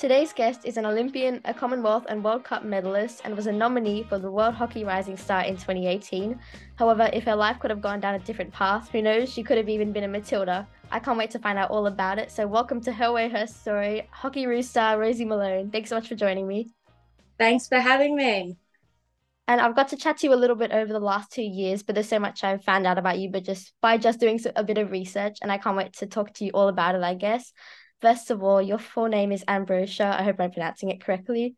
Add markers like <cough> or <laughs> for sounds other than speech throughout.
Today's guest is an Olympian, a Commonwealth and World Cup medalist, and was a nominee for the World Hockey Rising Star in 2018. However, if her life could have gone down a different path, who knows, she could have even been a Matilda. I can't wait to find out all about it. So, welcome to Her Way, Her Story, Hockeyroos star Rosie Malone. Thanks so much for joining me. Thanks for having me. And I've got to chat to you a little bit over the last two years, but there's so much I've found out about you, but just by just doing a bit of research, and I can't wait to talk to you all about it, I guess. First of all, your full name is Ambrosia. I hope I'm pronouncing it correctly.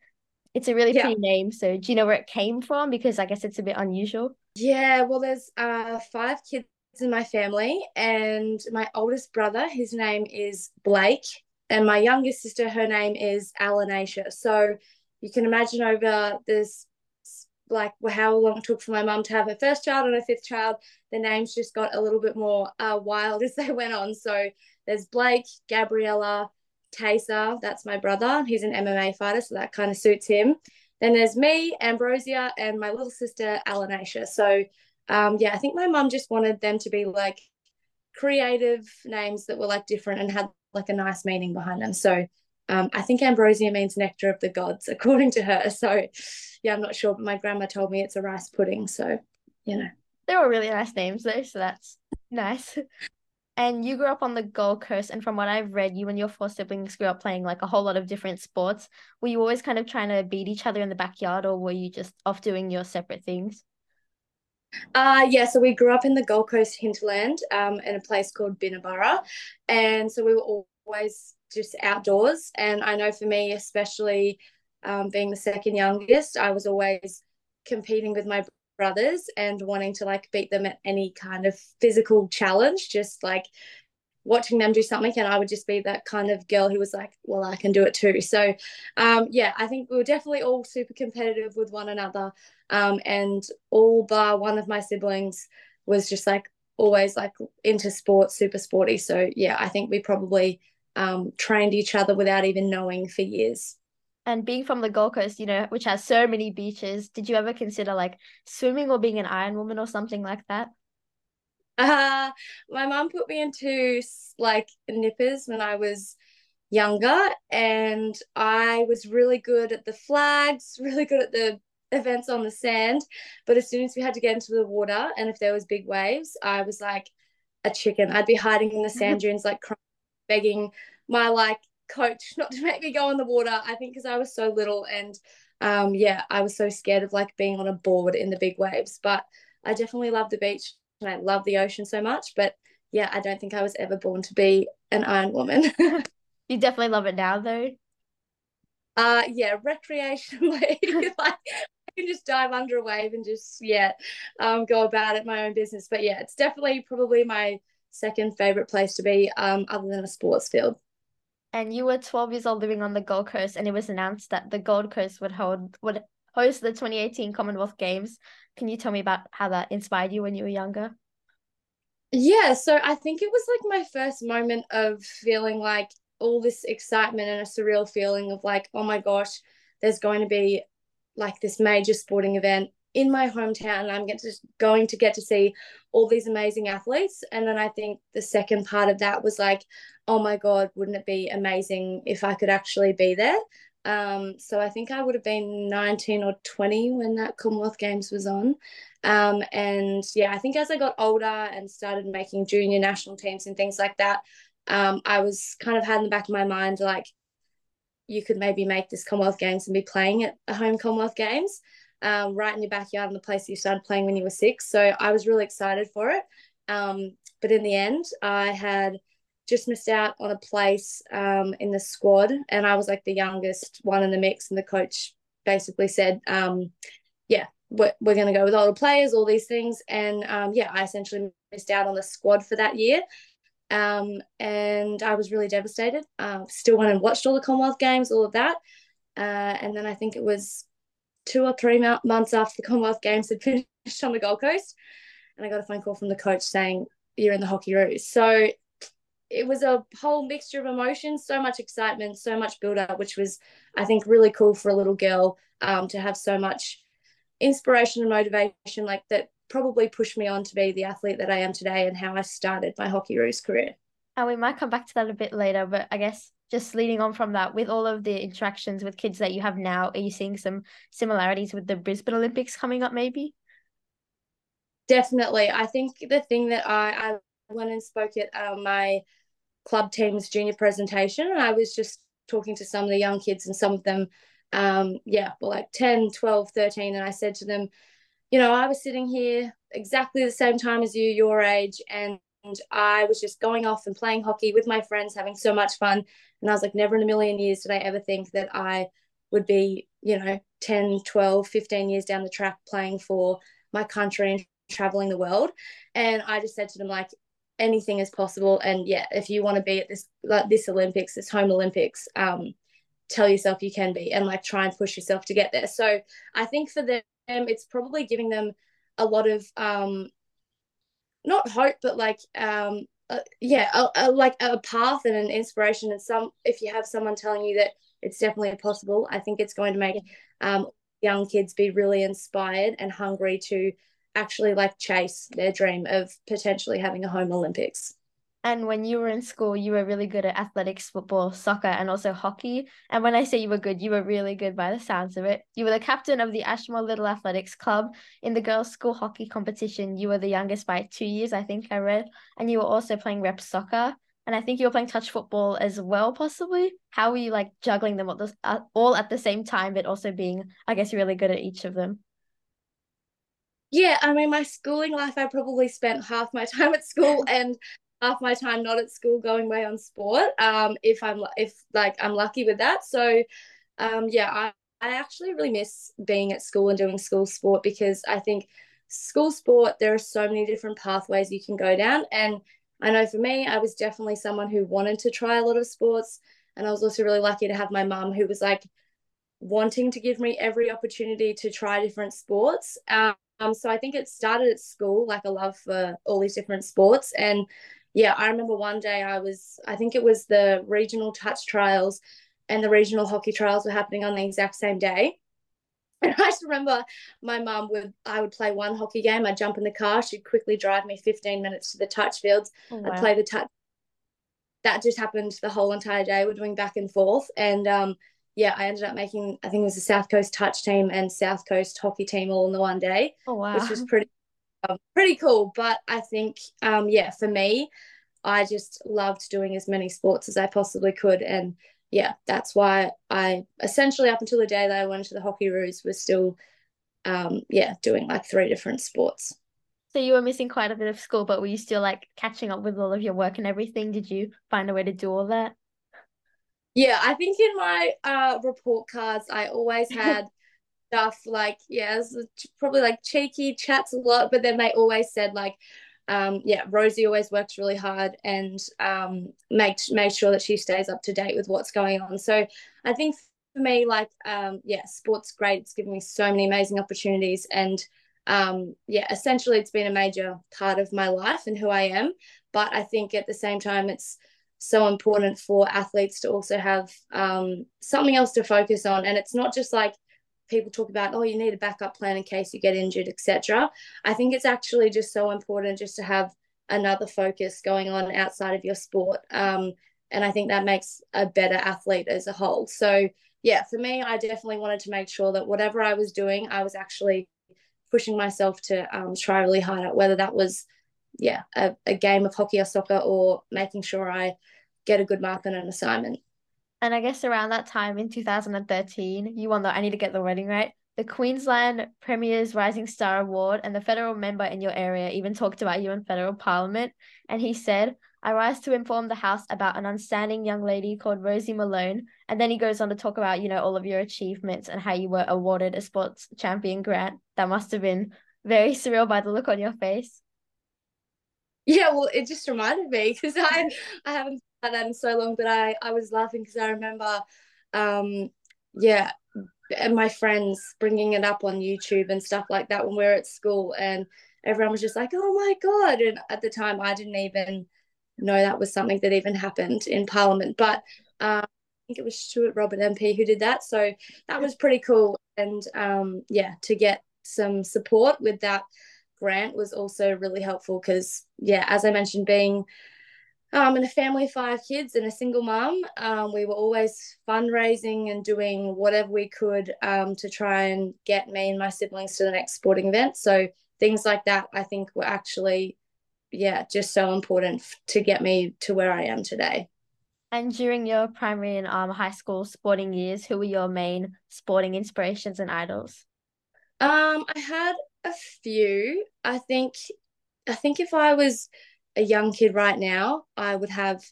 It's a really yeah. pretty name. So do you know where it came from? Because I guess it's a bit unusual. Yeah, well, there's uh five kids in my family, and my oldest brother, his name is Blake, and my youngest sister, her name is Alanacia. So you can imagine over this like how long it took for my mum to have her first child and her fifth child, the names just got a little bit more uh, wild <laughs> as they went on. So there's Blake, Gabriella, Taysa, that's my brother. He's an MMA fighter, so that kind of suits him. Then there's me, Ambrosia, and my little sister, Alanacia. So, um, yeah, I think my mum just wanted them to be like creative names that were like different and had like a nice meaning behind them. So, um, I think ambrosia means nectar of the gods, <laughs> according to her. So, yeah, I'm not sure, but my grandma told me it's a rice pudding. So, you know. They're all really nice names, though. So that's nice. <laughs> And you grew up on the Gold Coast, and from what I've read, you and your four siblings grew up playing like a whole lot of different sports. Were you always kind of trying to beat each other in the backyard, or were you just off doing your separate things? Uh yeah, so we grew up in the Gold Coast hinterland, um, in a place called Binnaburra, and so we were always just outdoors. And I know for me, especially um, being the second youngest, I was always competing with my brothers and wanting to like beat them at any kind of physical challenge, just like watching them do something and I would just be that kind of girl who was like, well, I can do it too. So um, yeah, I think we were definitely all super competitive with one another. Um, and all bar one of my siblings was just like always like into sports, super sporty. So yeah, I think we probably um, trained each other without even knowing for years. And being from the Gold Coast, you know, which has so many beaches, did you ever consider like swimming or being an Iron Woman or something like that? Uh, my mom put me into like nippers when I was younger, and I was really good at the flags, <laughs> really good at the events on the sand. But as soon as we had to get into the water, and if there was big waves, I was like a chicken. I'd be hiding in the <laughs> sand dunes, like crying, begging my like coach not to <laughs> make me go on the water. I think because I was so little and um, yeah, I was so scared of like being on a board in the big waves. But I definitely love the beach and I love the ocean so much. But yeah, I don't think I was ever born to be an Iron Woman. <laughs> you definitely love it now, though. Uh, yeah, recreationally, <laughs> like I can just dive under a wave and just yeah, um, go about it my own business. But yeah, it's definitely probably my second favorite place to be, um, other than a sports field and you were 12 years old living on the Gold Coast, and it was announced that the Gold Coast would hold would host the 2018 Commonwealth Games. Can you tell me about how that inspired you when you were younger? Yeah, so I think it was like my first moment of feeling like all this excitement and a surreal feeling of like, oh my gosh, there's going to be like this major sporting event in my hometown and I'm to, going to get to see all these amazing athletes. And then I think the second part of that was like, oh my God, wouldn't it be amazing if I could actually be there? Um, so I think I would have been 19 or 20 when that Commonwealth Games was on. Um, and yeah, I think as I got older and started making junior national teams and things like that, um, I was kind of had in the back of my mind like, you could maybe make this Commonwealth Games and be playing at a home Commonwealth Games um, right in your backyard in the place you started playing when you were six. So I was really excited for it. Um, but in the end, I had just missed out on a place um, in the squad, and I was like the youngest one in the mix. And the coach basically said, um, "Yeah, we're, we're going to go with older players, all these things." And um, yeah, I essentially missed out on the squad for that year. Um, and I was really devastated. Uh, still went and watched all the Commonwealth Games, all of that. Uh, and then I think it was two or three months after the Commonwealth Games had <laughs> finished on the Gold Coast, and I got a phone call from the coach saying you're in the Hockeyroos. So it was a whole mixture of emotions, so much excitement, so much build up, which was I think really cool for a little girl um, to have so much inspiration and motivation like that probably pushed me on to be the athlete that I am today and how I started my Hockeyroos career. And we might come back to that a bit later, but I guess just leading on from that, with all of the interactions with kids that you have now, are you seeing some similarities with the Brisbane Olympics coming up, maybe? Definitely. I think the thing that I, I went and spoke at um, my club team's junior presentation, and I was just talking to some of the young kids, and some of them, um, yeah, were like 10, 12, 13. And I said to them, you know, I was sitting here exactly the same time as you, your age, and I was just going off and playing hockey with my friends, having so much fun. And I was like, never in a million years did I ever think that I would be, you know, 10, 12, 15 years down the track playing for my country and traveling the world. And I just said to them, like, anything is possible. And yeah, if you want to be at this, like this Olympics, this home Olympics, um, tell yourself you can be and like try and push yourself to get there. So I think for them, it's probably giving them a lot of um, not hope, but like um, uh, yeah, a, a, like a path and an inspiration. And some, if you have someone telling you that it's definitely possible, I think it's going to make um, young kids be really inspired and hungry to actually like chase their dream of potentially having a home Olympics. And when you were in school, you were really good at athletics, football, soccer, and also hockey. And when I say you were good, you were really good by the sounds of it. You were the captain of the Ashmore Little Athletics Club. In the girls' school hockey competition, you were the youngest by two years, I think I read. And you were also playing rep soccer. And I think you were playing touch football as well, possibly. How were you like juggling them all uh, at the same time, but also being, I guess, really good at each of them? Yeah, I mean, my schooling life, I probably spent half my <laughs> time at school and half my time not at school going away on sport um if i'm if like i'm lucky with that. So um yeah i i actually really miss being at school and doing school sport because i think school sport there are so many different pathways you can go down. And i know for me i was definitely someone who wanted to try a lot of sports. And i was also really lucky to have my mum who was like wanting to give me every opportunity to try different sports. Um, so I think it started at school, like a love for all these different sports. And yeah, I remember one day I was, I think it was the regional touch trials and the regional hockey trials were happening on the exact same day. <laughs> And I just remember my mum would, I would play one hockey game. I'd jump in the car. She'd quickly drive me 15 minutes to the touch fields. Oh, wow. I'd play the touch. That just happened the whole entire day. We're doing back and forth. And um, yeah, I ended up making, I think it was the South Coast touch team and South Coast hockey team all in the one day. Oh, wow. Which was pretty um, pretty cool. But I think, um, yeah, for me, I just loved doing as many sports as I possibly could. And yeah, that's why I essentially, up until the day that I went to the Hockeyroos, was still, um, yeah, doing like three different sports. So you were missing quite a bit of school, but were you still like catching up with all of your work and everything? Did you find a way to do all that? Yeah, I think in my uh, report cards, I always <laughs> had stuff like yeah probably like cheeky chats a lot but then they always said like um, yeah rosie always works really hard and um, make make sure that she stays up to date with what's going on. So i think for me like um, yeah sports great. It's given me so many amazing opportunities and um, yeah essentially it's been a major part of my life and who i am but i think at the same time it's so important for athletes to also have um, something else to focus on. And it's not just like people talk about oh you need a backup plan in case you get injured etc i think it's actually just so important just to have another focus going on outside of your sport um, and i think that makes a better athlete as a whole. So yeah for me i definitely wanted to make sure that whatever i was doing i was actually pushing myself to um, try really hard at whether that was yeah a, a game of hockey or soccer or making sure i get a good mark on an assignment and I guess around that time in 2013, you won the I Need to Get the Wedding Right. The Queensland Premier's Rising Star Award and the federal member in your area even talked about you in federal parliament. And he said, I rise to inform the House about an outstanding young lady called Rosie Malone. And then he goes on to talk about, you know, all of your achievements and how you were awarded a sports champion grant. That must have been very <laughs> surreal by the look on your face. Yeah, well, it just reminded me because I I haven't that in so long, but I I was laughing because I remember, um, yeah, and my friends bringing it up on YouTube and stuff like that when we were at school, and everyone was just like, "Oh my god!" And at the time, I didn't even know that was something that even happened in Parliament, but um, I think it was Stuart Robert MP who did that, so that was pretty cool, and um, yeah, to get some support with that grant was also really helpful because yeah as i mentioned being um, and a family of five kids and a single mum. Um, we were always fundraising and doing whatever we could um, to try and get me and my siblings to the next sporting event. So things like that, I think, were actually, yeah, just so important to get me to where I am today. And during your primary and um, high school sporting years, who were your main sporting inspirations and idols? Um, I had a few. I think, I think if I was a young kid right now, I would have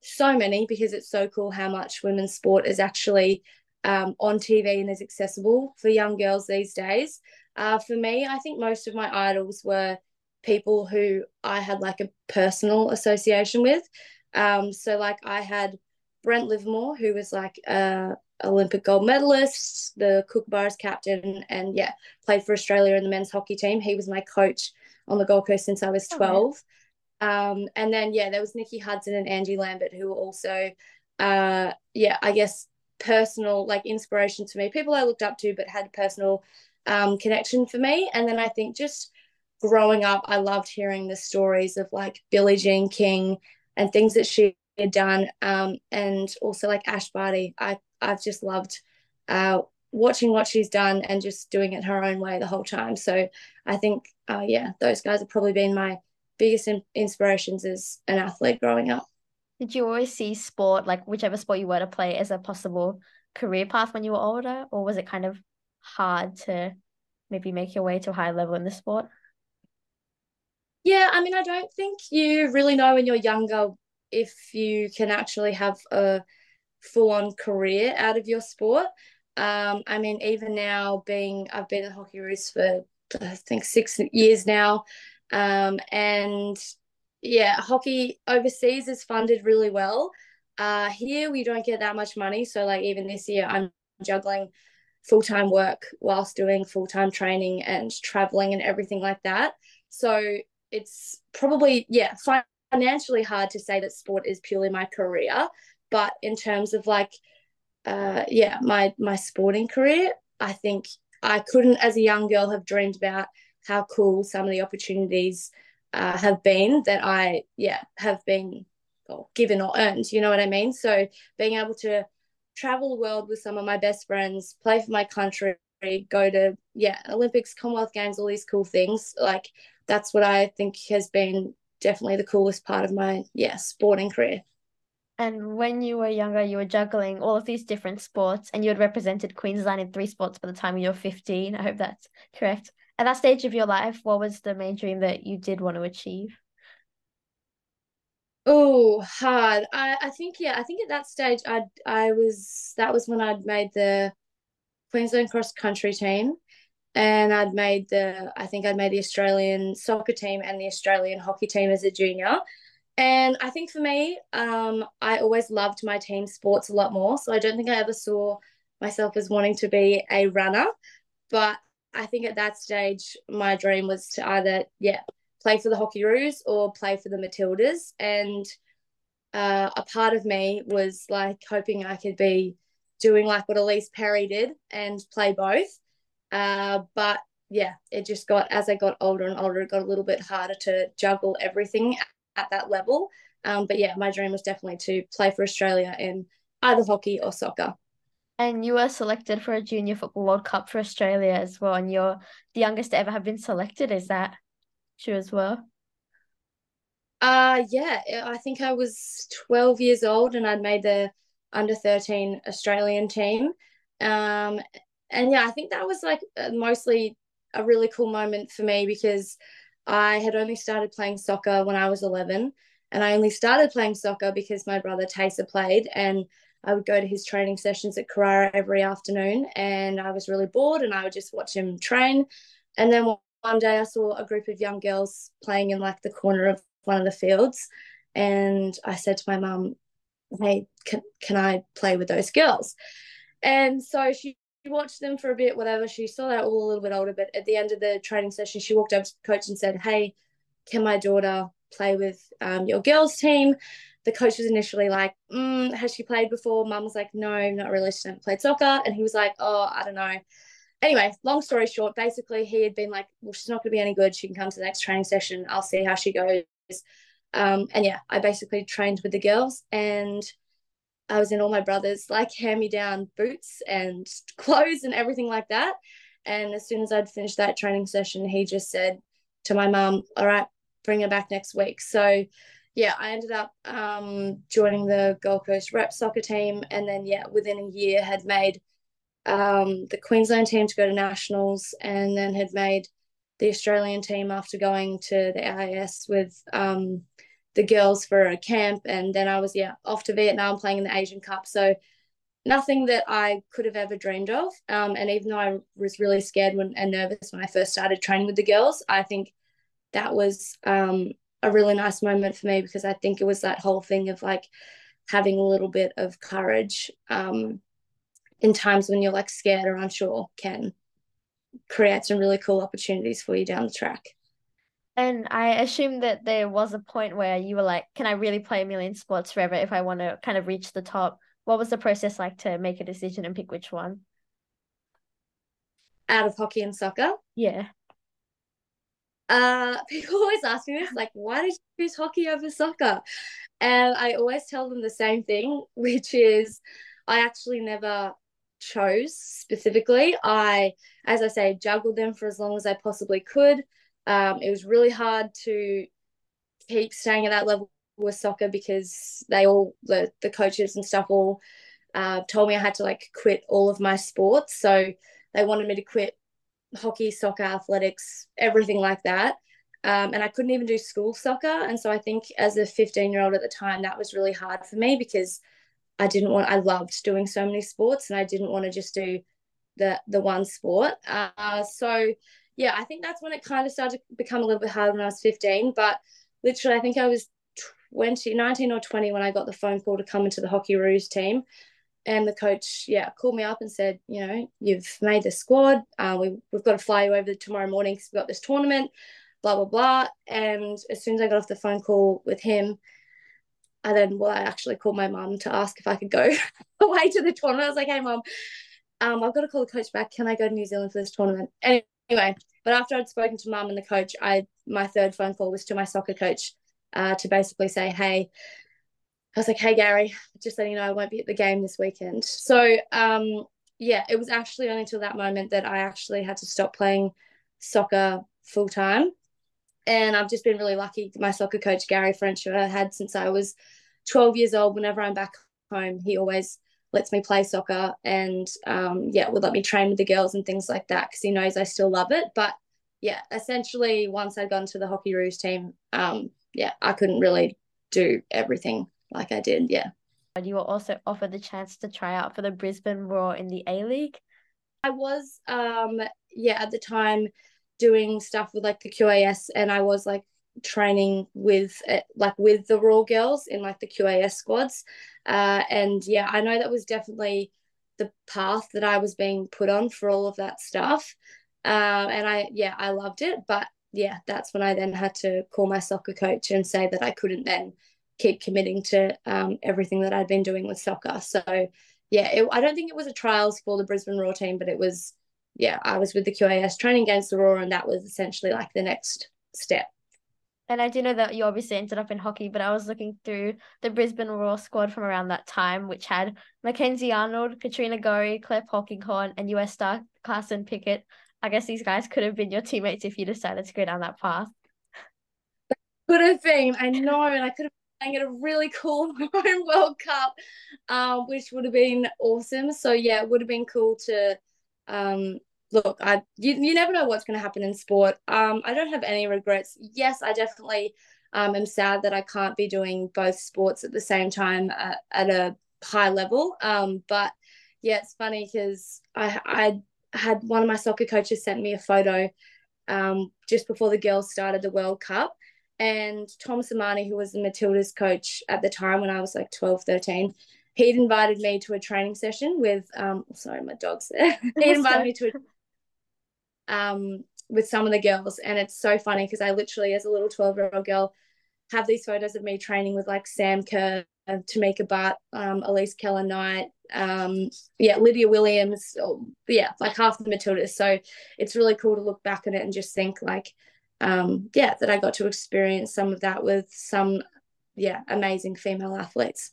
so many because it's so cool how much women's sport is actually um, on TV and is accessible for young girls these days. Uh, for me, I think most of my idols were people who I had like a personal association with. Um, so, like, I had Brent Livermore, who was like a Olympic gold medalist, the Kookaburras captain, and yeah, played for Australia in the men's hockey team. He was my coach on the Gold Coast since I was 12. Okay. Um, and then yeah, there was Nikki Hudson and Angie Lambert who were also uh yeah, I guess personal like inspiration to me, people I looked up to but had personal um connection for me. And then I think just growing up, I loved hearing the stories of like Billie Jean King and things that she had done. Um, and also like Ash Barty. I I've just loved uh watching what she's done and just doing it her own way the whole time. So I think uh yeah, those guys have probably been my biggest in- inspirations as an athlete growing up. Did you always see sport, like whichever sport you were to play, as a possible career path when you were older, or was it kind of hard to maybe make your way to a high level in the sport? Yeah, I mean, I don't think you really know when you're younger if you can actually have a full on career out of your sport. Um, I mean, even now, being I've been in Hockeyroos for I think six years now. Um, and yeah, hockey overseas is funded really well. Uh, here we don't get that much money. So like even this year, I'm juggling full time work whilst doing full time training and traveling and everything like that. So it's probably yeah financially hard to say that sport is purely my career, but in terms of like uh, yeah my my sporting career, I think I couldn't as a young girl have dreamed about how cool some of the opportunities uh, have been that I, yeah, have been or given or earned. You know what I mean? So being able to travel the world with some of my best friends, play for my country, go to, yeah, Olympics, Commonwealth Games, all these cool things. Like that's what I think has been definitely the coolest part of my, yeah, sporting career. And when you were younger, you were juggling all of these different sports and you had represented Queensland in three sports by the time you were 15. I hope that's correct at that stage of your life, what was the main dream that you did want to achieve? Oh, hard. I, I think yeah, I think at that stage I I was that was when I'd made the Queensland cross country team and I'd made the I think I'd made the Australian soccer team and the Australian hockey team as a junior. And I think for me, um, I always loved my team sports a lot more. So I don't think I ever saw myself as wanting to be a runner. But I think at that stage, my dream was to either, yeah, play for the Hockeyroos or play for the Matildas. And uh, a part of me was like hoping I could be doing like what Ellyse Perry did and play both. Uh, but yeah, it just got, as I got older and older, it got a little bit harder to juggle everything at that level. Um, but yeah, my dream was definitely to play for Australia in either hockey or soccer. And you were selected for a Junior Football World Cup for Australia as well. And you're the youngest to ever have been selected. Is that true as well? Uh yeah, I think I was 12 years old and I'd made the under 13 Australian team. Um and yeah, I think that was like uh, mostly a really cool moment for me because I had only started playing soccer when I was 11 and I only started playing soccer because my brother Taser played and I would go to his training sessions at Carrara every afternoon, and I was really bored, and I would just watch him train. And then one day, I saw a group of young girls playing in like the corner of one of the fields, and I said to my mum, "Hey, can can I play with those girls?" And so she watched them for a bit, whatever. She saw they're all a little bit older, but at the end of the training session, she walked up to the coach and said, "Hey, can my daughter play with um, your girls team?" The coach was initially like, mm, has she played before? Mum was like, no, not really. She never played soccer. And he was like, oh, I don't know. Anyway, long story short, basically he had been like, well, she's not going to be any good. She can come to the next training session. I'll see how she goes. Um, and yeah, I basically trained with the girls and I was in all my brothers' like hand me down boots and <laughs> clothes and everything like that. And as soon as I'd finished that training session, he just said to my mum, All right, bring her back next week. So yeah, I ended up um, joining the Gold Coast rep soccer team. And then, yeah, within a year had made um, the Queensland team to go to nationals and then had made the Australian team after going to the AIS with um, the girls for a camp. And then I was, yeah, off to Vietnam playing in the Asian Cup. So nothing that I could have ever dreamed of. Um, and even though I was really scared when, and nervous when I first started training with the girls, I think that was um, a really nice moment for me because I think it was that whole thing of like having a little bit of courage um, in times when you're like scared or unsure can create some really cool opportunities for you down the track. And I assume that there was a point where you were like, can I really play a million sports forever if I want to kind of reach the top? What was the process like to make a decision and pick which one? Out of hockey and soccer? Yeah. Uh, <laughs> people always ask me this, like, why did you choose hockey over soccer? And I always tell them the same thing, <laughs> which is I actually never chose specifically. I, as I say, juggled them for as long as I possibly could. Um, it was really hard to keep staying at that level with soccer because they all the the coaches and stuff all uh, told me I had to like quit all of my sports. So they wanted me to quit hockey, soccer, athletics, everything like that. Um, and I couldn't even do school soccer. And so I think as a 15 year old at the time, that was really hard for me because I didn't want, I loved doing so many sports and I didn't want to just do the, the one sport. Uh, so yeah, I think that's when it kind of started to become a little bit hard when I was 15. But literally, I think I was 20, 19 or 20 when I got the phone call to come into the Hockeyroos team. And the coach, yeah, called me up and said, you know, you've made the squad. Uh, we, we've got to fly you over tomorrow morning because we've got this tournament, blah, blah, blah. And as soon as I got off the phone call with him, I then, well, I actually called my mum to ask if I could go <laughs> away to the tournament. I was like, hey, mum, um, I've got to call the coach back. Can I go to New Zealand for this tournament? Anyway, but after I'd spoken to mum and the coach, I my third phone call was to my soccer coach uh, to basically say, hey, I was like, hey Gary, just letting you know I won't be at the game this weekend. So um, yeah, it was actually only until that moment that I actually had to stop playing soccer full time. And I've just been really lucky. My soccer coach, Gary French, who I had since I was 12 years old, whenever I'm back home, he always lets me play soccer and um, yeah would let me train with the girls and things like that because he knows I still love it but yeah essentially once I'd gone to the hockey roos team um, yeah I couldn't really do everything like I did yeah And you were also offered the chance to try out for the Brisbane Roar in the A League I was um yeah at the time doing stuff with like the QAS and I was like training with uh, like with the Roar girls in like the QAS squads. Uh, and yeah, I know that was definitely the path that I was being put on for all of that stuff. Um, and I, yeah, I loved it. But yeah, that's when I then had to call my soccer coach and say that I couldn't then keep committing to um, everything that I'd been doing with soccer. So yeah, it, I don't think it was a trials for the Brisbane Roar team, but it was, yeah, I was with the QAS training against the Roar, and that was essentially like the next step. And I do know that you obviously ended up in hockey, but I was looking through the Brisbane Roar squad from around that time, which had Mackenzie Arnold, Katrina Gorry, Claire Polkinghorne, and US star Carson Pickett. I guess these guys could have been your teammates if you decided to go down that path. Could have been, I know, and I could have playing at a really cool <laughs> home World Cup, um, which would have been awesome. So yeah, it would have been cool to um, look, I you, you never know what's going to happen in sport. Um, I don't have any regrets. Yes, I definitely um, am sad that I can't be doing both sports at the same time at, at a high level. Um, but yeah, it's funny because I I had one of my soccer coaches sent me a photo um, just before the girls started the World Cup. And Tom Sermanni, who was the Matilda's coach at the time when I was like 12, 13, he'd invited me to a training session with, um, sorry, my dog's there. <laughs> he invited me to a um, with some of the girls. And it's so funny because I literally, as a little 12 year old girl, have these photos of me training with like Sam Kerr, Tameka Butt, um, Elise Kellond-Knight, um, yeah, Lydia Williams, oh, yeah, like half the Matildas. So it's really cool to look back at it and just think like um, yeah, that I got to experience some of that with some, yeah, amazing female athletes.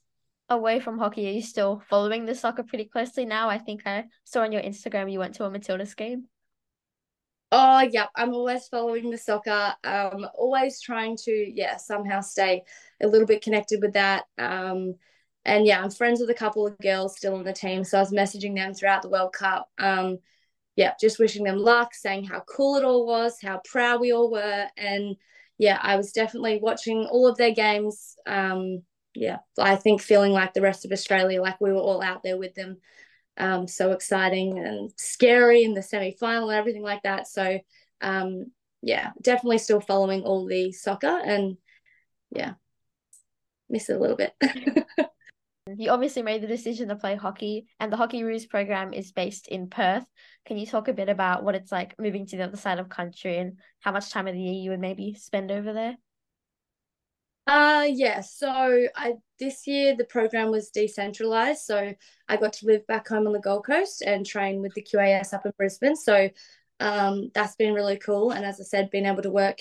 Away from hockey, are you still following the soccer pretty closely now? I think I saw on your Instagram you went to a Matildas game. Oh, yeah, I'm always following the soccer. Um, always trying to, yeah, somehow stay a little bit connected with that. Um, and yeah, I'm friends with a couple of girls still on the team, so I was messaging them throughout the World Cup. Um, yeah, just wishing them luck, saying how cool it all was, how proud we all were. And yeah, I was definitely watching all of their games. Um, yeah, I think feeling like the rest of Australia, like we were all out there with them. Um, so exciting and scary in the semi final and everything like that. So, um, yeah, definitely still following all the soccer and yeah, miss it a little bit. <laughs> You obviously made the decision to play hockey, and the Hockeyroos program is based in Perth. Can you talk a bit about what it's like moving to the other side of country and how much time of the year you would maybe spend over there? Uh yeah, so I this year the program was decentralized, so I got to live back home on the Gold Coast and train with the QAS up in Brisbane. So um, that's been really cool, and as I said, being able to work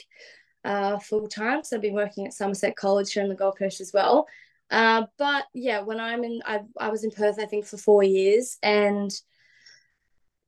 uh, full time. So I've been working at Somerset College here on the Gold Coast as well. Uh, but yeah, when I'm in, I, I was in Perth, I think for four years, and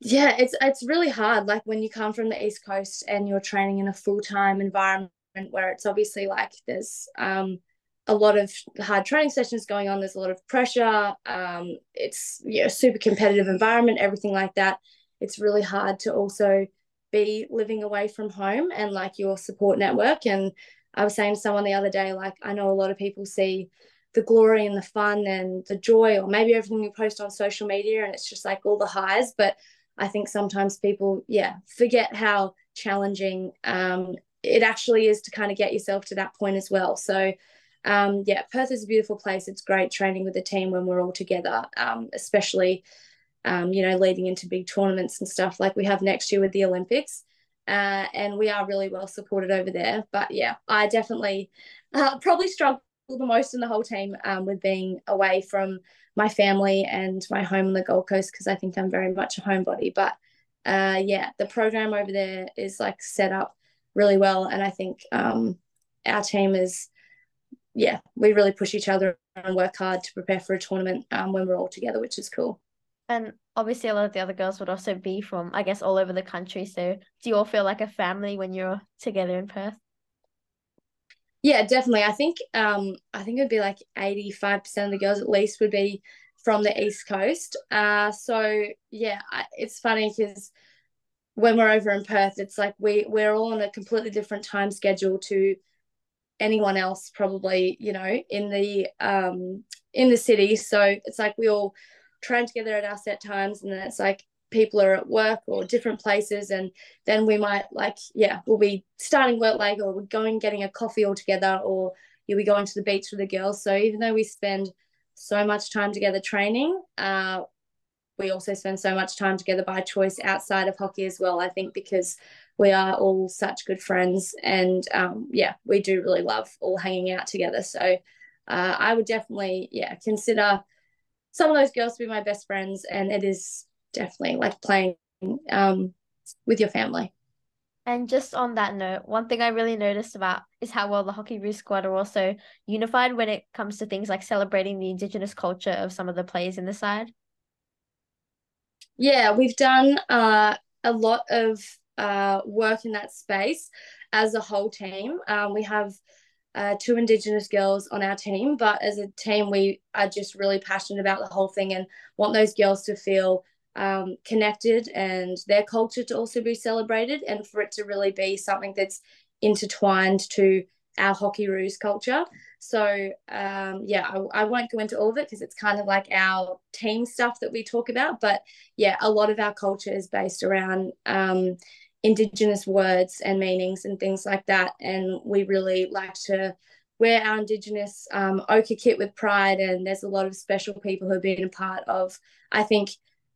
yeah, it's it's really hard. Like when you come from the East Coast and you're training in a full time environment where it's obviously like there's um a lot of hard training sessions going on. There's a lot of pressure. Um, it's yeah, super competitive environment, everything like that. It's really hard to also be living away from home and like your support network. And I was saying to someone the other day, like I know a lot of people see the glory and the fun and the joy, or maybe everything you post on social media and it's just like all the highs. But I think sometimes people, yeah, forget how challenging um, it actually is to kind of get yourself to that point as well. So, um, yeah, Perth is a beautiful place. It's great training with the team when we're all together, um, especially, um, you know, leading into big tournaments and stuff like we have next year with the Olympics. Uh, and we are really well supported over there. But yeah, I definitely uh, probably struggle the most in the whole team um, with being away from my family and my home on the Gold Coast because I think I'm very much a homebody. But uh, yeah, the program over there is like set up really well, and I think um, our team is yeah, we really push each other and work hard to prepare for a tournament um, when we're all together, which is cool. And obviously, a lot of the other girls would also be from, I guess, all over the country. So, do you all feel like a family when you're together in Perth? Yeah, definitely. I think um, I think it would be like eighty five percent of the girls at least would be from the East Coast. Uh, so yeah, it's funny because when we're over in Perth, it's like we we're all on a completely different time schedule to anyone else probably you know in the um in the city so it's like we all train together at our set times and then it's like people are at work or different places and then we might like yeah we'll be starting work late or we're going getting a coffee all together or you'll be going to the beach with the girls. So even though we spend so much time together training uh, we also spend so much time together by choice outside of hockey as well i think because we are all such good friends. And um, yeah we do really love all hanging out together. So uh, i would definitely yeah consider some of those girls to be my best friends and it is definitely like playing um, with your family. And just on that note, one thing I really noticed about is how well the Hockeyroos squad are also unified when it comes to things like celebrating the Indigenous culture of some of the players in the side. Yeah, we've done uh, a lot of uh, work in that space as a whole team. Um, we have uh, two Indigenous girls on our team, but as a team, we are just really passionate about the whole thing and want those girls to feel um, connected and their culture to also be celebrated and for it to really be something that's intertwined to our hockey roos culture. So um, yeah, I, I, won't go into all of it because it's kind of like our team stuff that we talk about. But yeah, a lot of our culture is based around um, Indigenous words and meanings and things like that. And we really like to wear our Indigenous um, ochre kit with pride. And there's a lot of special people who have been a part of, I think,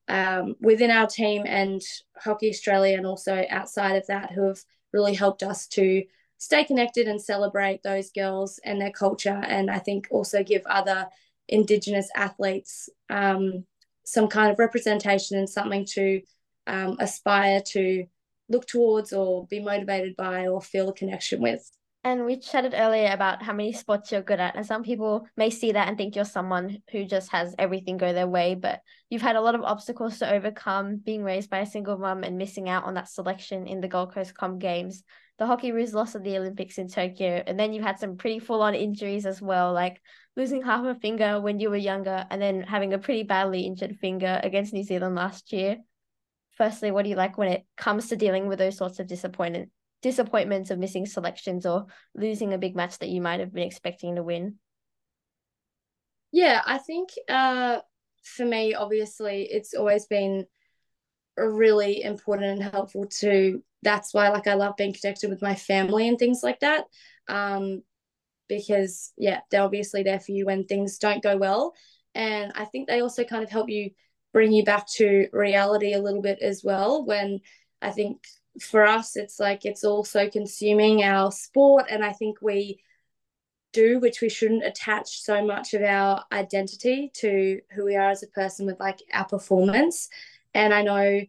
um, within our team and Hockey Australia, and also outside of that, who have really helped us to stay connected and celebrate those girls and their culture. And I think also give other Indigenous athletes um, some kind of representation and something to um, aspire to look towards or be motivated by or feel a connection with. And we chatted earlier about how many sports you're good at. And some people may see that and think you're someone who just has everything go their way. But you've had a lot of obstacles to overcome, being raised by a single mum and missing out on that selection in the Gold Coast Com Games. The Hockeyroos lost at the Olympics in Tokyo. And then you've had some pretty full on injuries as well, like losing half a finger when you were younger and then having a pretty badly injured finger against New Zealand last year. Firstly, what do you like when it comes to dealing with those sorts of disappointment disappointments of missing selections or losing a big match that you might have been expecting to win? Yeah, I think uh, for me, obviously, it's always been really important and helpful to. That's why, like, I love being connected with my family and things like that. Um, because yeah, they're obviously there for you when things don't go well, and I think they also kind of help you bring you back to reality a little bit as well. When I think for us, it's like it's also consuming our sport. And I think we do, which we shouldn't attach so much of our identity to who we are as a person with like our performance. And I know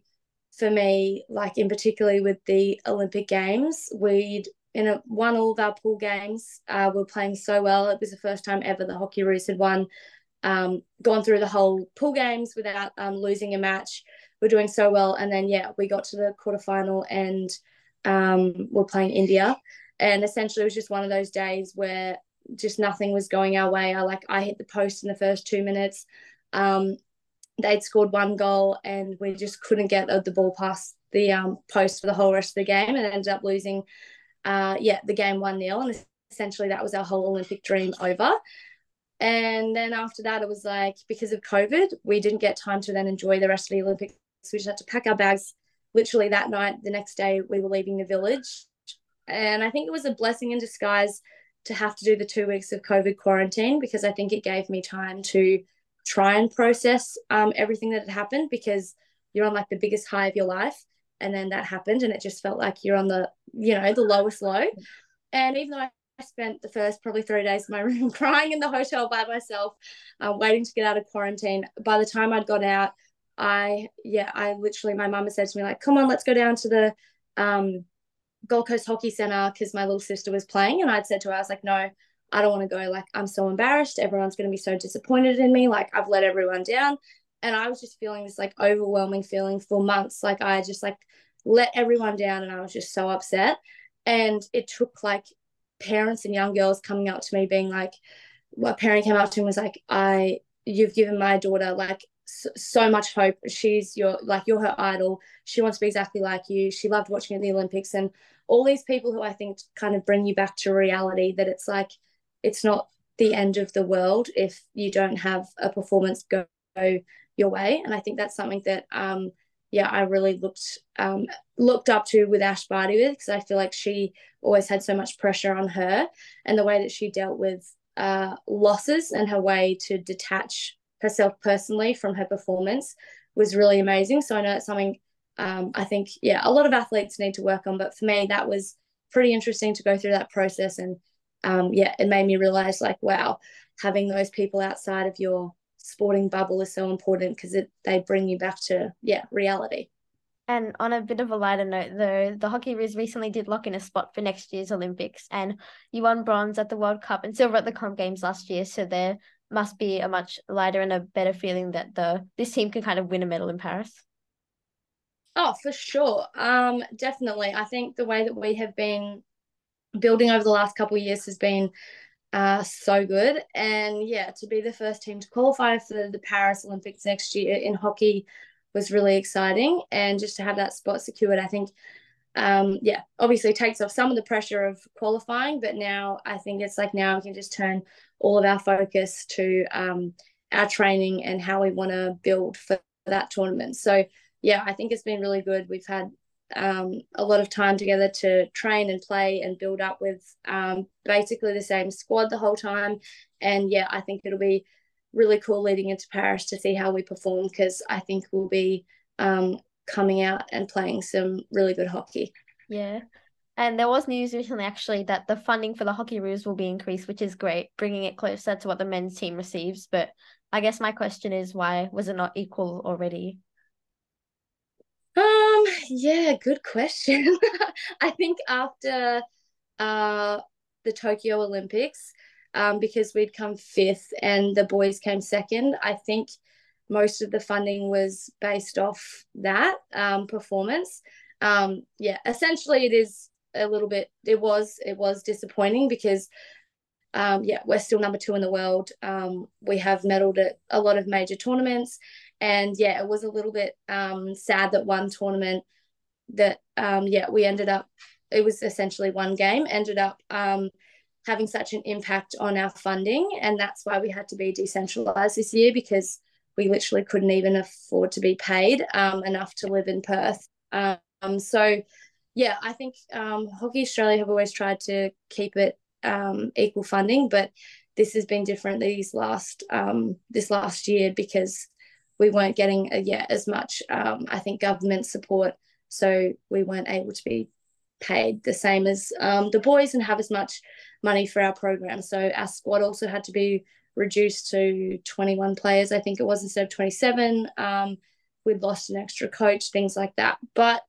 for me, like in particularly with the Olympic Games, we'd in a, won all of our pool games. Uh, we are playing so well. It was the first time ever the Hockeyroos had won, um, gone through the whole pool games without um, losing a match we're doing so well. And then yeah, we got to the quarterfinal and um, we're playing India. And essentially, it was just one of those days where just nothing was going our way. I like I hit the post in the first two minutes. Um, they'd scored one goal, and we just couldn't get the ball past the um, post for the whole rest of the game, and ended up losing. Uh, yeah, the game one 0 and essentially that was our whole Olympic dream over. And then after that, it was like because of COVID, we didn't get time to then enjoy the rest of the Olympic we just had to pack our bags literally that night. The next day, we were leaving the village. And I think it was a blessing in disguise to have to do the two weeks of COVID quarantine because I think it gave me time to try and process um, everything that had happened because you're on like the biggest high of your life. And then that happened, and it just felt like you're on the, you know, the lowest low. And even though I spent the first probably three days in my <laughs> room crying in the hotel by myself, uh, waiting to get out of quarantine. By the time I'd got out, I yeah, I literally my mum said to me like, "Come on, let's go down to the um, Gold Coast Hockey Centre because my little sister was playing." And I'd said to her, I was like, "No, I don't want to go. Like, I'm so embarrassed. Everyone's going to be so disappointed in me. Like, I've let everyone down." And I was just feeling this like overwhelming feeling for months. Like, I just like let everyone down, and I was just so upset. And it took like parents and young girls coming up to me being like, what parent came up to me was like, I you've given my daughter like so much hope. She's your like you're her idol. She wants to be exactly like you. She loved watching at the Olympics and all these people who I think kind of bring you back to reality that it's like it's not the end of the world if you don't have a performance go, your way. And I think that's something that um yeah, I really looked um, looked up to with Ash Barty with because I feel like she always had so much pressure on her, and the way that she dealt with uh, losses and her way to detach herself personally from her performance was really amazing. So I know it's something um, I think, yeah, a lot of athletes need to work on. But for me, that was pretty interesting to go through that process. And um, yeah, it made me realize, like, wow, having those people outside of your sporting bubble is so important because they bring you back to, yeah, reality. And on a bit of a lighter note, though, the Hockeyroos recently did lock in a spot for next year's Olympics, and you won bronze at the World Cup and silver at the Com Games last year. So they're must be a much lighter and a better feeling that the this team can kind of win a medal in Paris. Oh, for sure. Um, definitely. I think the way that we have been building over the last couple of years has been uh, so good. And yeah, to be the first team to qualify for the Paris Olympics next year in hockey was really exciting. And just to have that spot secured, I think, um, yeah, obviously takes off some of the pressure of qualifying. But now I think it's like now we can just turn all of our focus to um, our training and how we want to build for that tournament. So yeah, I think it's been really good. We've had um, a lot of time together to train and play and build up with um, basically the same squad the whole time. And yeah, I think it'll be really cool leading into Paris to see how we perform because I think we'll be um, coming out and playing some really good hockey. Yeah. And there was news recently actually that the funding for the Hockeyroos will be increased, which is great, bringing it closer to what the men's team receives. But I guess my question is why was it not equal already? Um, yeah, good question. <laughs> I think after uh the Tokyo Olympics, um, because we'd come fifth and the boys came second, I think most of the funding was based off that um, performance. Um, yeah, essentially it is a little bit it was it was disappointing because um, yeah, we're still number two in the world. Um, we have medaled at a lot of major tournaments, and yeah, it was a little bit um, sad that one tournament that um, yeah we ended up it was essentially one game ended up having such an impact on our funding, and that's why we had to be decentralized this year because we literally couldn't even afford to be paid um, enough to live in Perth. Um, so yeah, I think um, Hockey Australia have always tried to keep it um, equal funding, but this has been different these last um, this last year because we weren't getting uh, yeah as much um, I think government support, so we weren't able to be paid the same as the boys and have as much money for our program. So our squad also had to be reduced to 21 players, I think it was instead of 27. Um, we'd lost an extra coach, things like that. But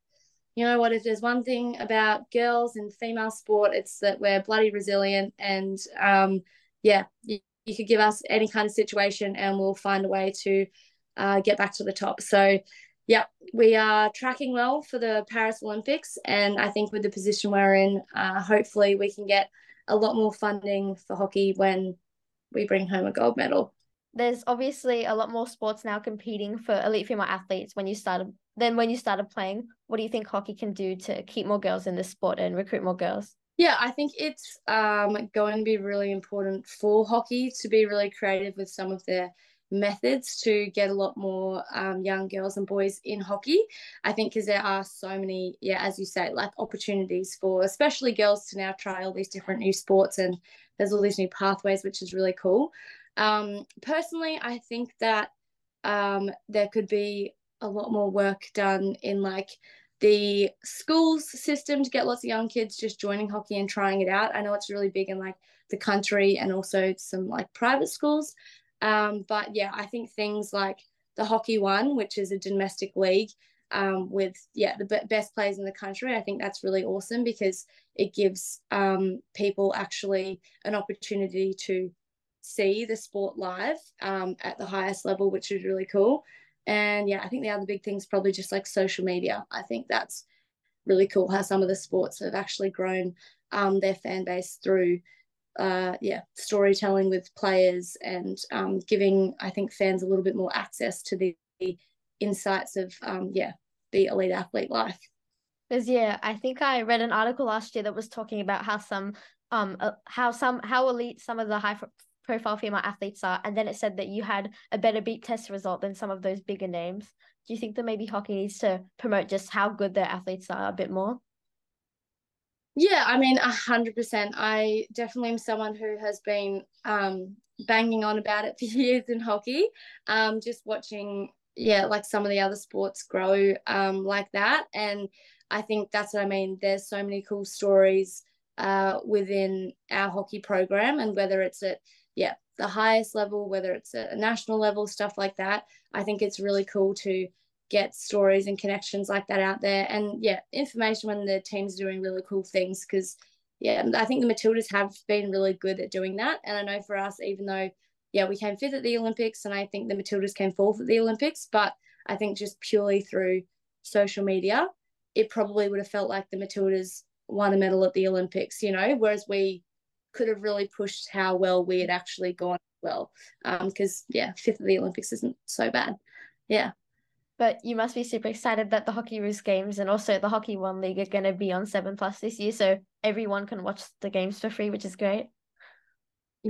you know what, if there's one thing about girls and female sport, it's that we're bloody resilient. And um, yeah, you, you could give us any kind of situation and we'll find a way to uh, get back to the top. So, yeah, we are tracking well for the Paris Olympics. And I think with the position we're in, uh, hopefully we can get a lot more funding for hockey when we bring home a gold medal. There's obviously a lot more sports now competing for elite female athletes when you started than when you started playing. What do you think hockey can do to keep more girls in this sport and recruit more girls? Yeah, I think it's um, going to be really important for hockey to be really creative with some of their methods to get a lot more um, young girls and boys in hockey. I think because there are so many, yeah, as you say, like opportunities for especially girls to now try all these different new sports and there's all these new pathways, which is really cool. Um, personally, I think that um, there could be a lot more work done in like the schools system to get lots of young kids just joining hockey and trying it out. I know it's really big in like the country and also some like private schools. Um, but yeah, I think things like the hockey one, which is a domestic league um, with yeah the b- best players in the country, I think that's really awesome because it gives um, people actually an opportunity to see the sport live um, at the highest level, which is really cool. And yeah, I think the other big thing is probably just like social media. I think that's really cool how some of the sports have actually grown um, their fan base through uh, yeah storytelling with players and um, giving I think fans a little bit more access to the, the insights of um, yeah the elite athlete life. Because yeah, I think I read an article last year that was talking about how some um uh, how some how elite some of the high profile female athletes are, and then it said that you had a better beep test result than some of those bigger names. Do you think that maybe hockey needs to promote just how good their athletes are a bit more? Yeah, I mean, a hundred percent. I definitely am someone who has been um, banging on about it <laughs> for years in hockey. Um, just watching, yeah, like some of the other sports grow um, like that, and I think that's what I mean. There's so many cool stories uh, within our hockey program, and whether it's at yeah the highest level, whether it's at a national level, stuff like that. I think it's really cool to get stories and connections like that out there, and yeah, information when the team's doing really cool things because yeah, I think the Matildas have been really good at doing that, and I know for us, even though yeah we came fifth at the Olympics, and I think the Matildas came fourth at the Olympics, but I think just purely through social media it probably would have felt like the Matildas won a medal at the Olympics, you know, whereas we could have really pushed how well we had actually gone well. Because, um, yeah, fifth of the Olympics isn't so bad. Yeah. But you must be super excited that the Hockeyroos games and also the Hockey One League are going to be on 7 Plus this year. So everyone can watch the games for free, which is great.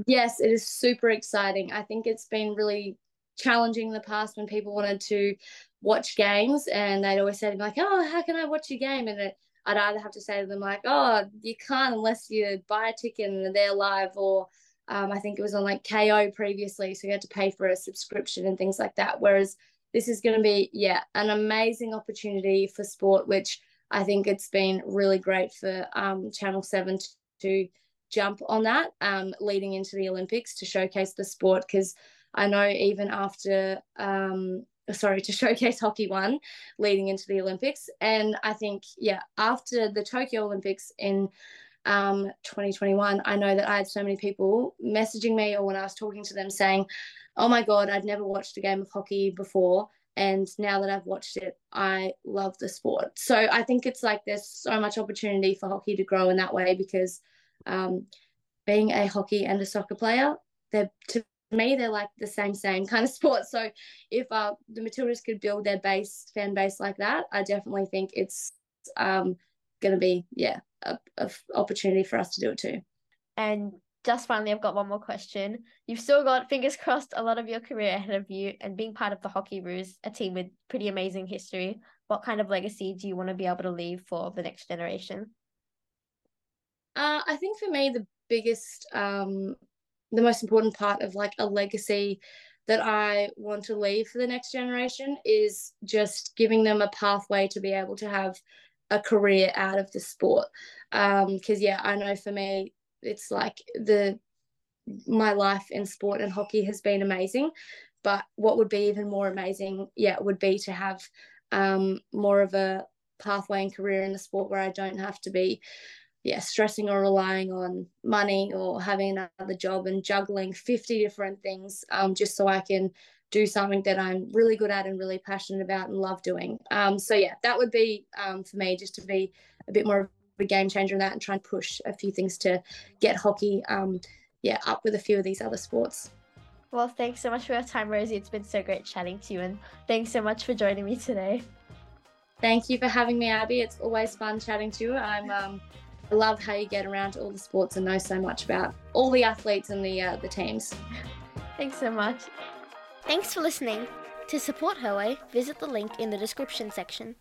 Yes, it is super exciting. I think it's been really challenging in the past when people wanted to watch games and they'd always say to me like, oh, how can I watch your game? And it, I'd either have to say to them like, oh, you can't unless you buy a ticket and they're live or um, I think it was on like Kayo previously, so you had to pay for a subscription and things like that. Whereas this is going to be, yeah, an amazing opportunity for sport, which I think it's been really great for um, Channel 7 to, jump on that um, leading into the Olympics to showcase the sport because I know even after um, sorry, to <laughs> showcase hockey one leading into the Olympics. And I think, yeah, after the Tokyo Olympics in um, 2021, I know that I had so many people messaging me or when I was talking to them saying, oh my God, I'd never watched a game of hockey before. And now that I've watched it, I love the sport. So I think it's like there's so much opportunity for hockey to grow in that way because um, being a hockey and a soccer player, they're to me they're like the same same kind of <laughs> sport. So if uh, the Matildas could build their base fan base like that, I definitely think it's um, going to be yeah a, a opportunity for us to do it too. And just finally, I've got one more question. You've still got, fingers crossed, a lot of your career ahead of you, and being part of the Hockeyroos, a team with pretty amazing history. What kind of legacy do you want to be able to leave for the next generation? Uh, I think for me, the biggest, um, the most important part of like a legacy that I want to leave for the next generation is just giving them a pathway to be able to have a career out of the sport. Because, um, yeah, I know for me, it's like the my life in sport and hockey has been amazing. But what would be even more amazing, yeah, would be to have um, more of a pathway and career in the sport where I don't have to be, yeah, stressing or relying on money or having another job and juggling 50 different things um, just so I can do something that I'm really good at and really passionate about and love doing. Um, so, yeah, that would be um, for me just to be a bit more a game changer in that and try and push a few things to get hockey, um, yeah, up with a few of these other sports. Well, thanks so much for your time, Rosie. It's been so great chatting to you, and thanks so much for joining me today. Thank you for having me, Abbie. It's always fun chatting to you. I'm um, I love how you get around to all the sports and know so much about all the athletes and the uh, the teams. <laughs> Thanks so much. Thanks for listening. To support Her Way, visit the link in the description section.